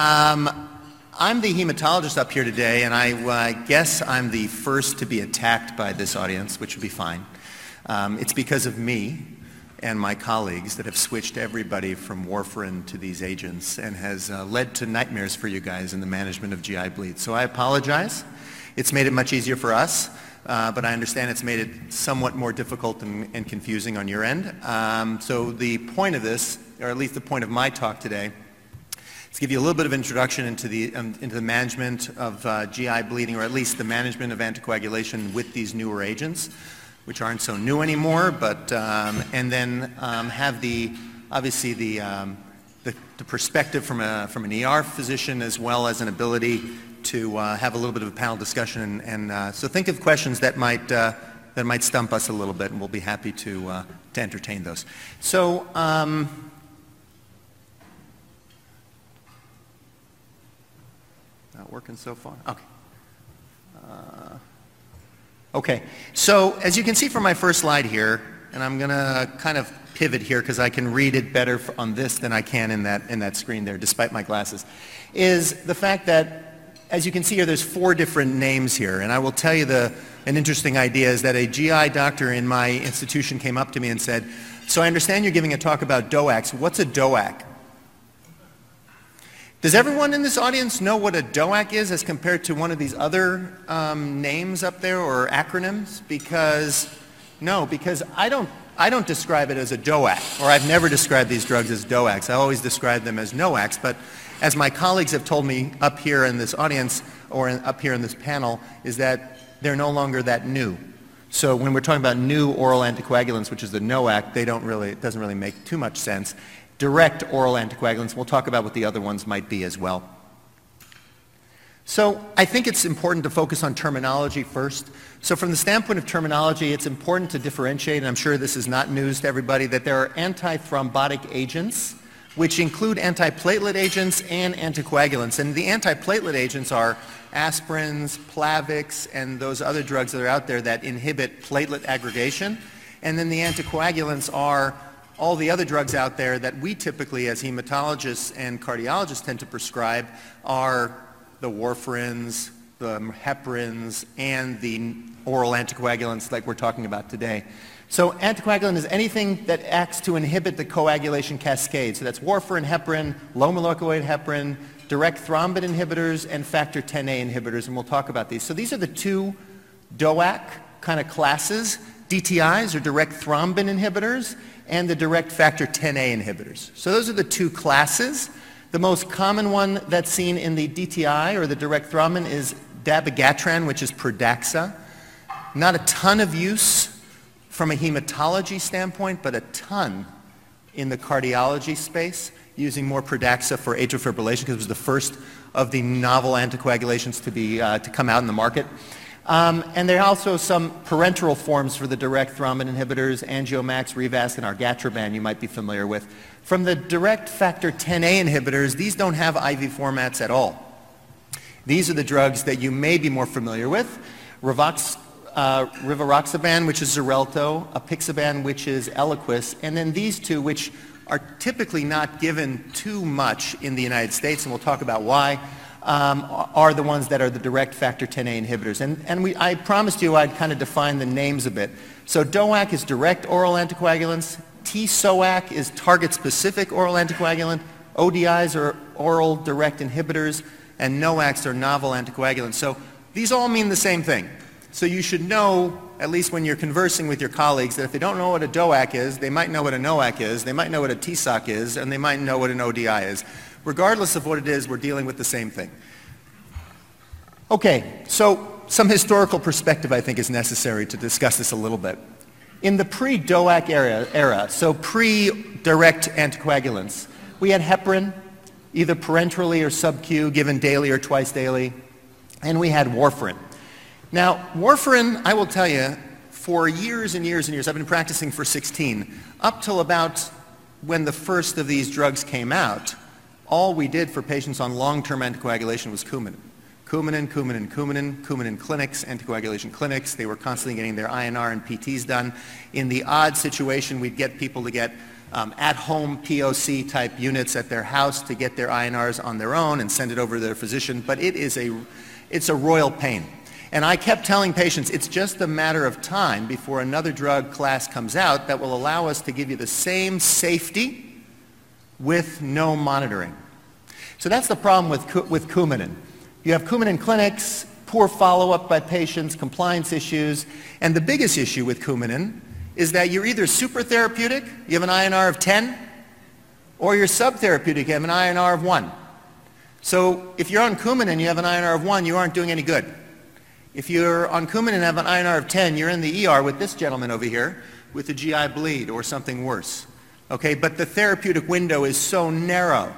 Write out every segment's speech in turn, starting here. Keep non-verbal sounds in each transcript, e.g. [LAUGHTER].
Um, I'm the hematologist up here today, and I, I, guess I'm the first to be attacked by this audience, which would be fine. Um, it's because of me and my colleagues that have switched everybody from warfarin to these agents and has uh, led to nightmares for you guys in the management of GI bleed. So I apologize. It's made it much easier for us, uh, but I understand it's made it somewhat more difficult and, and confusing on your end. Um, so the point of this, or at least the point of my talk today, to give you a little bit of introduction into the, um, into the management of uh, GI bleeding, or at least the management of anticoagulation with these newer agents which aren't so new anymore, but, um, and then um, have the, obviously the, um, the, the, perspective from, a, from an ER physician as well as an ability to uh, have a little bit of a panel discussion. And, and uh, so think of questions that might, uh, that might stump us a little bit, and we'll be happy to, uh, to entertain those. So, not working so far? Okay. Uh, Okay, so as you can see from my first slide here, and I'm going to kind of pivot here because I can read it better on this than I can in that, in that screen there, despite my glasses, is the fact that, as you can see here, there's four different names here. And I will tell you the, an interesting idea is that a GI doctor in my institution came up to me and said, so I understand you're giving a talk about DOACs. What's a DOAC? Does everyone in this audience know what a DOAC is as compared to one of these other um, names up there or acronyms? Because, no, because I don't, I don't describe it as a DOAC, or I've never described these drugs as DOACs. I always describe them as NOACs, but as my colleagues have told me up here in this audience or in, up here in this panel, is that they're no longer that new. So when we're talking about new oral anticoagulants, which is the NOAC, they don't really, it doesn't really make too much sense direct oral anticoagulants. We'll talk about what the other ones might be as well. So I think it's important to focus on terminology first. So from the standpoint of terminology, it's important to differentiate, and I'm sure this is not news to everybody, that there are antithrombotic agents, which include antiplatelet agents and anticoagulants. And the antiplatelet agents are aspirins, Plavix, and those other drugs that are out there that inhibit platelet aggregation. And then the anticoagulants are all the other drugs out there that we typically as hematologists and cardiologists tend to prescribe are the warfarins, the heparins, and the oral anticoagulants like we're talking about today. So anticoagulant is anything that acts to inhibit the coagulation cascade. So that's warfarin, heparin, low molecular weight heparin, direct thrombin inhibitors, and factor Xa inhibitors, and we'll talk about these. So these are the two DOAC kind of classes. DTIs or direct thrombin inhibitors, and the direct factor Xa inhibitors. So those are the two classes. The most common one that's seen in the DTI or the direct thrombin is dabigatran, which is Pradaxa. Not a ton of use from a hematology standpoint, but a ton in the cardiology space, using more Pradaxa for atrial fibrillation because it was the first of the novel anticoagulations to, be, uh, to come out in the market. Um, and there are also some parenteral forms for the direct thrombin inhibitors, Angiomax, Revasc, and Argatroban you might be familiar with. From the direct factor Xa inhibitors, these don't have IV formats at all. These are the drugs that you may be more familiar with. Rivox, uh, rivaroxaban, which is Xarelto, apixaban, which is Eliquis, and then these two, which are typically not given too much in the United States, and we'll talk about why um, are the ones that are the direct factor Xa inhibitors. And, and we, I promised you I'd kind of define the names a bit. So DOAC is direct oral anticoagulants. TSOAC is target-specific oral anticoagulant. ODIs are oral direct inhibitors. And NOACs are novel anticoagulants. So these all mean the same thing. So you should know, at least when you're conversing with your colleagues, that if they don't know what a DOAC is, they might know what a NOAC is, they might know what a TSOC is, and they might know what an ODI is. Regardless of what it is, we're dealing with the same thing. Okay, so some historical perspective I think is necessary to discuss this a little bit. In the pre-DOAC era, era so pre-direct anticoagulants, we had heparin, either parenterally or sub-Q, given daily or twice daily, and we had warfarin. Now, warfarin, I will tell you, for years and years and years, I've been practicing for 16, up till about when the first of these drugs came out, all we did for patients on long-term anticoagulation was Coumadin. Coumadin, Coumadin, Coumadin, Coumadin clinics, anticoagulation clinics. They were constantly getting their INR and PTs done. In the odd situation, we'd get people to get um, at-home POC type units at their house to get their INRs on their own and send it over to their physician, but it is a, it's a royal pain. And I kept telling patients it's just a matter of time before another drug class comes out that will allow us to give you the same safety with no monitoring. So that's the problem with, with Coumadin. You have Coumadin clinics, poor follow-up by patients, compliance issues, and the biggest issue with Coumadin is that you're either super therapeutic, you have an INR of 10, or you're subtherapeutic, you have an INR of 1. So if you're on Coumadin and you have an INR of 1, you aren't doing any good. If you're on Coumadin and have an INR of 10, you're in the ER with this gentleman over here with a GI bleed or something worse. Okay, but the therapeutic window is so narrow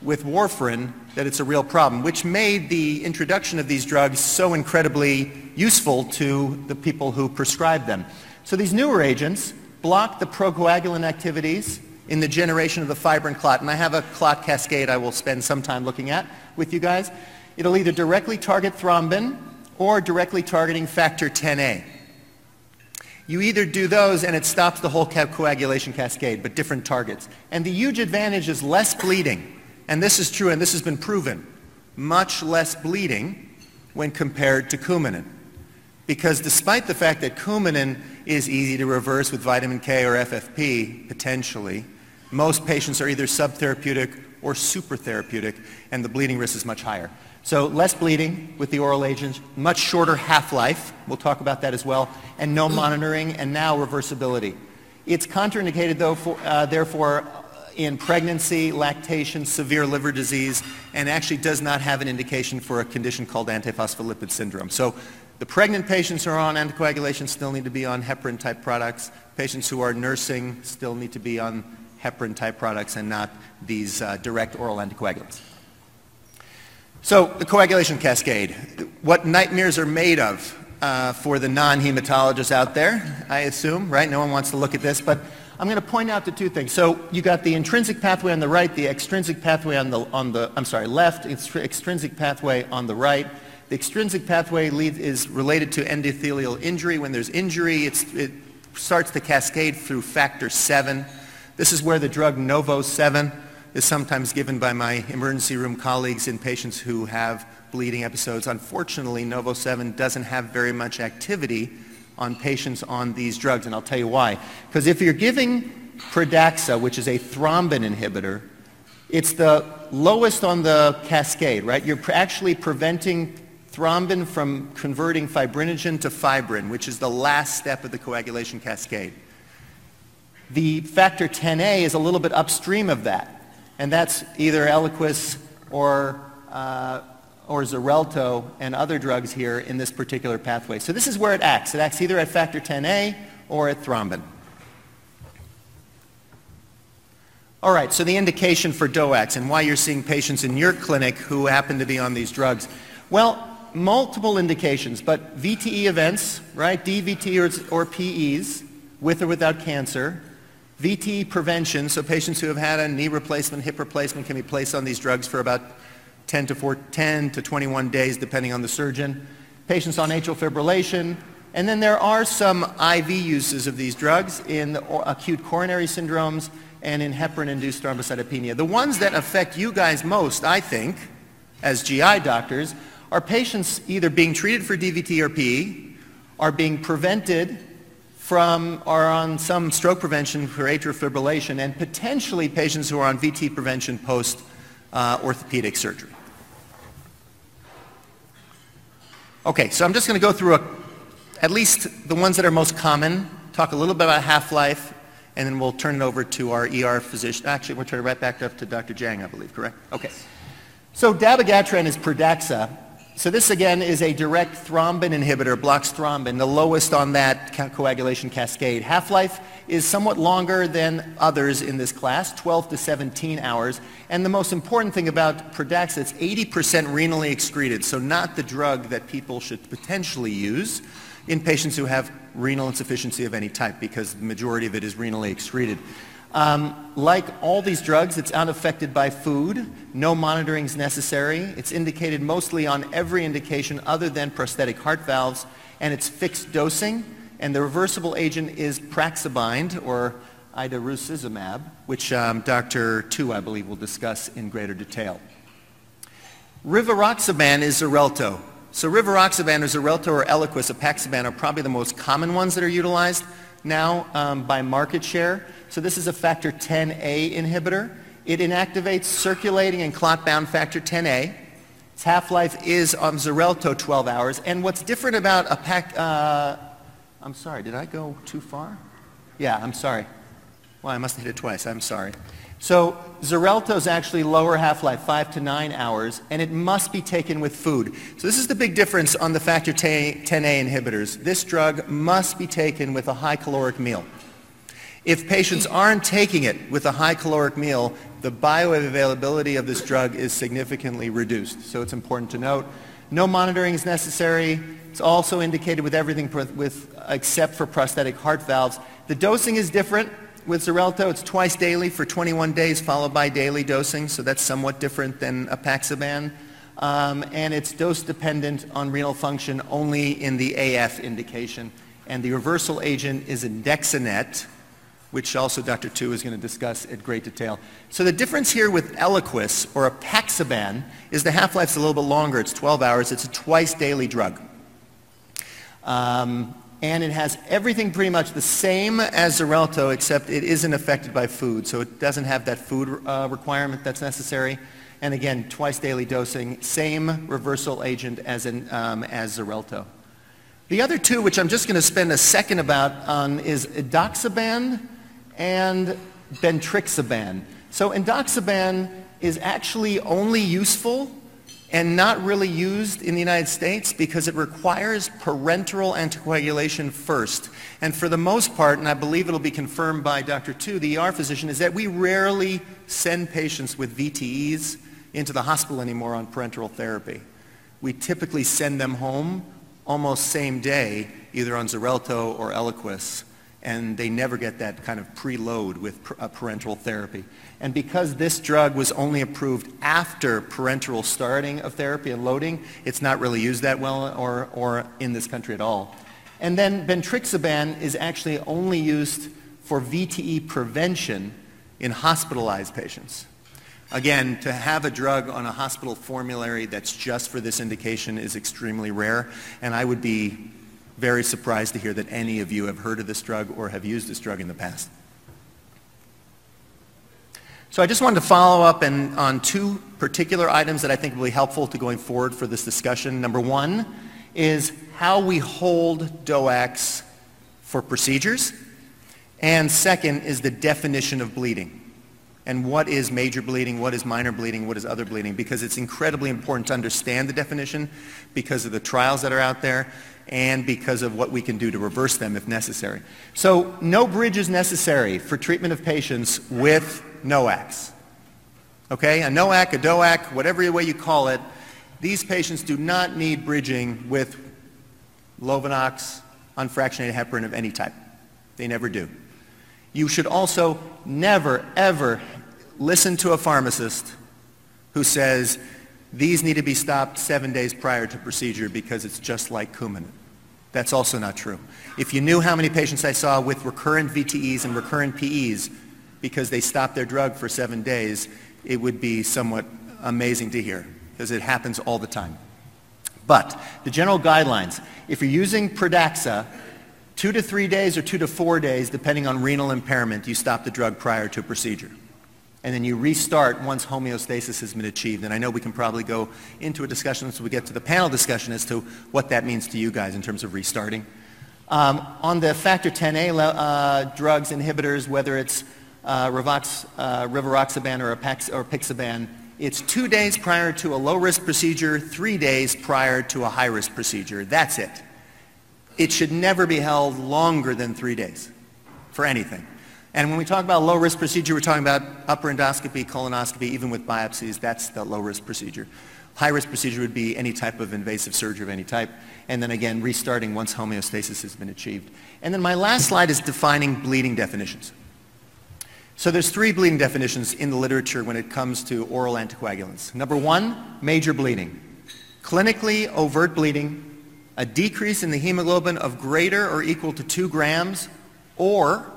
with warfarin that it's a real problem, which made the introduction of these drugs so incredibly useful to the people who prescribe them. So these newer agents block the procoagulant activities in the generation of the fibrin clot. And I have a clot cascade I will spend some time looking at with you guys. It'll either directly target thrombin or directly targeting factor 10A. You either do those and it stops the whole coagulation cascade, but different targets. And the huge advantage is less bleeding. And this is true, and this has been proven. Much less bleeding when compared to Coumadin. Because despite the fact that Coumadin is easy to reverse with vitamin K or FFP, potentially, most patients are either subtherapeutic or supertherapeutic, and the bleeding risk is much higher. So less bleeding with the oral agents, much shorter half-life, we'll talk about that as well, and no [CLEARS THROAT] monitoring, and now reversibility. It's contraindicated, though, for, uh, therefore, in pregnancy, lactation, severe liver disease, and actually does not have an indication for a condition called antiphospholipid syndrome. So the pregnant patients who are on anticoagulation still need to be on heparin-type products. Patients who are nursing still need to be on heparin-type products and not these uh, direct oral anticoagulants. So the coagulation cascade, what nightmares are made of uh, for the non-hematologists out there, I assume, right? No one wants to look at this, but I'm going to point out the two things. So you got the intrinsic pathway on the right, the extrinsic pathway on the, on the I'm sorry, left, extrinsic pathway on the right. The extrinsic pathway lead, is related to endothelial injury. When there's injury, it starts to cascade through factor 7. This is where the drug Novo 7 is sometimes given by my emergency room colleagues in patients who have bleeding episodes. Unfortunately, Novo-7 doesn't have very much activity on patients on these drugs, and I'll tell you why. Because if you're giving Pradaxa, which is a thrombin inhibitor, it's the lowest on the cascade, right? You're actually preventing thrombin from converting fibrinogen to fibrin, which is the last step of the coagulation cascade. The factor 10A is a little bit upstream of that and that's either Eliquis or, uh, or Xarelto and other drugs here in this particular pathway. So this is where it acts. It acts either at factor 10A or at thrombin. All right, so the indication for DOACs and why you're seeing patients in your clinic who happen to be on these drugs. Well, multiple indications, but VTE events, right, DVT or, or PEs, with or without cancer, VTE prevention, so patients who have had a knee replacement, hip replacement can be placed on these drugs for about 10 to, 4, 10 to 21 days depending on the surgeon. Patients on atrial fibrillation, and then there are some IV uses of these drugs in the acute coronary syndromes and in heparin-induced thrombocytopenia. The ones that affect you guys most, I think, as GI doctors, are patients either being treated for DVT or PE, are being prevented from are on some stroke prevention for atrial fibrillation and potentially patients who are on VT prevention post uh, orthopedic surgery. Okay, so I'm just going to go through a, at least the ones that are most common, talk a little bit about half-life, and then we'll turn it over to our ER physician. Actually, we'll turn it right back up to Dr. Jang, I believe, correct? Okay. So dabigatran is Pradaxa. So this again is a direct thrombin inhibitor, blocks thrombin, the lowest on that coagulation cascade. Half-life is somewhat longer than others in this class, 12 to 17 hours. And the most important thing about Pradaxa, it's 80% renally excreted, so not the drug that people should potentially use in patients who have renal insufficiency of any type because the majority of it is renally excreted. Um, like all these drugs, it's unaffected by food. No monitoring is necessary. It's indicated mostly on every indication other than prosthetic heart valves, and it's fixed dosing. And the reversible agent is Praxabind, or idarucizumab, which um, Dr. Tu, I believe, will discuss in greater detail. Rivaroxaban is Xarelto. So rivaroxaban or Xarelto or Eliquis, Apixaban are probably the most common ones that are utilized now um, by market share. So this is a factor 10A inhibitor. It inactivates circulating and clot-bound factor 10A. Its half-life is on Xarelto 12 hours. And what's different about a pack, uh, I'm sorry, did I go too far? Yeah, I'm sorry. Well, I must have hit it twice. I'm sorry. So Xarelto is actually lower half-life, 5 to 9 hours, and it must be taken with food. So this is the big difference on the factor 10A inhibitors. This drug must be taken with a high caloric meal. If patients aren't taking it with a high caloric meal, the bioavailability of this drug is significantly reduced. So it's important to note. No monitoring is necessary. It's also indicated with everything with, except for prosthetic heart valves. The dosing is different. With Xarelto, it's twice daily for 21 days followed by daily dosing, so that's somewhat different than Apixaban. Um, and it's dose dependent on renal function only in the AF indication. And the reversal agent is Andexanet, which also Dr. Tu is going to discuss at great detail. So the difference here with Eliquis or Apixaban is the half-life's a little bit longer. It's 12 hours. It's a twice daily drug. Um, and it has everything pretty much the same as Xarelto, except it isn't affected by food, so it doesn't have that food uh, requirement that's necessary. And again, twice daily dosing, same reversal agent as, in, um, as Xarelto. The other two, which I'm just going to spend a second about, on, is edoxaban and bentrixaban. So endoxaban is actually only useful and not really used in the United States because it requires parenteral anticoagulation first. And for the most part, and I believe it'll be confirmed by Dr. Tu, the ER physician, is that we rarely send patients with VTEs into the hospital anymore on parenteral therapy. We typically send them home almost same day, either on Xarelto or Eliquis and they never get that kind of preload with uh, parenteral therapy. And because this drug was only approved after parenteral starting of therapy and loading, it's not really used that well or, or in this country at all. And then bentrixaban is actually only used for VTE prevention in hospitalized patients. Again, to have a drug on a hospital formulary that's just for this indication is extremely rare, and I would be very surprised to hear that any of you have heard of this drug or have used this drug in the past. So I just wanted to follow up in, on two particular items that I think will be helpful to going forward for this discussion. Number one is how we hold DOACs for procedures. And second is the definition of bleeding. And what is major bleeding, what is minor bleeding, what is other bleeding, because it's incredibly important to understand the definition because of the trials that are out there and because of what we can do to reverse them if necessary. So no bridge is necessary for treatment of patients with NOACs. Okay, a NOAC, a DOAC, whatever way you call it, these patients do not need bridging with Lovenox, unfractionated heparin of any type. They never do. You should also never, ever listen to a pharmacist who says, these need to be stopped seven days prior to procedure because it's just like Coumadin. That's also not true. If you knew how many patients I saw with recurrent VTEs and recurrent PEs because they stopped their drug for seven days, it would be somewhat amazing to hear because it happens all the time. But the general guidelines, if you're using Pradaxa, two to three days or two to four days, depending on renal impairment, you stop the drug prior to a procedure and then you restart once homeostasis has been achieved. And I know we can probably go into a discussion as we get to the panel discussion as to what that means to you guys in terms of restarting. Um, on the factor 10A uh, drugs, inhibitors, whether it's uh, uh, rivaroxaban or, Apex, or Pixaban, it's two days prior to a low-risk procedure, three days prior to a high-risk procedure. That's it. It should never be held longer than three days for anything. And when we talk about low-risk procedure, we're talking about upper endoscopy, colonoscopy, even with biopsies. That's the low-risk procedure. High-risk procedure would be any type of invasive surgery of any type. And then again, restarting once homeostasis has been achieved. And then my last slide is defining bleeding definitions. So there's three bleeding definitions in the literature when it comes to oral anticoagulants. Number one, major bleeding. Clinically overt bleeding, a decrease in the hemoglobin of greater or equal to 2 grams, or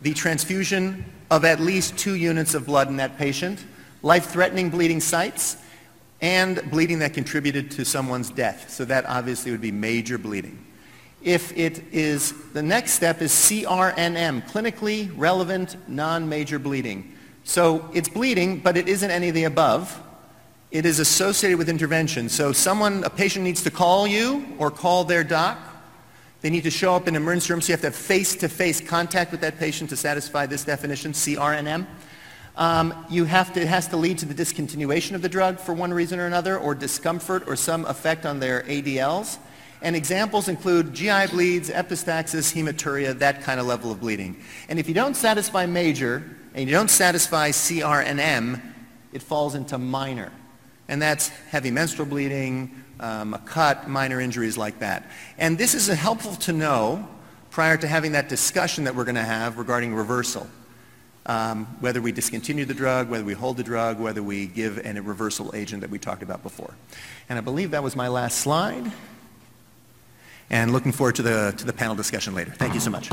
the transfusion of at least two units of blood in that patient, life-threatening bleeding sites, and bleeding that contributed to someone's death. So that obviously would be major bleeding. If it is, the next step is CRNM, clinically relevant non-major bleeding. So it's bleeding, but it isn't any of the above. It is associated with intervention. So someone, a patient needs to call you or call their doc. They need to show up in an emergency room, so you have to have face-to-face contact with that patient to satisfy this definition, CRNM. Um, you have to, it has to lead to the discontinuation of the drug for one reason or another, or discomfort or some effect on their ADLs. And examples include GI bleeds, epistaxis, hematuria, that kind of level of bleeding. And if you don't satisfy major and you don't satisfy CRNM, it falls into minor. And that's heavy menstrual bleeding, um, a cut, minor injuries like that. And this is helpful to know prior to having that discussion that we're going to have regarding reversal. Um, whether we discontinue the drug, whether we hold the drug, whether we give a reversal agent that we talked about before. And I believe that was my last slide and looking forward to the, to the panel discussion later. Thank you so much.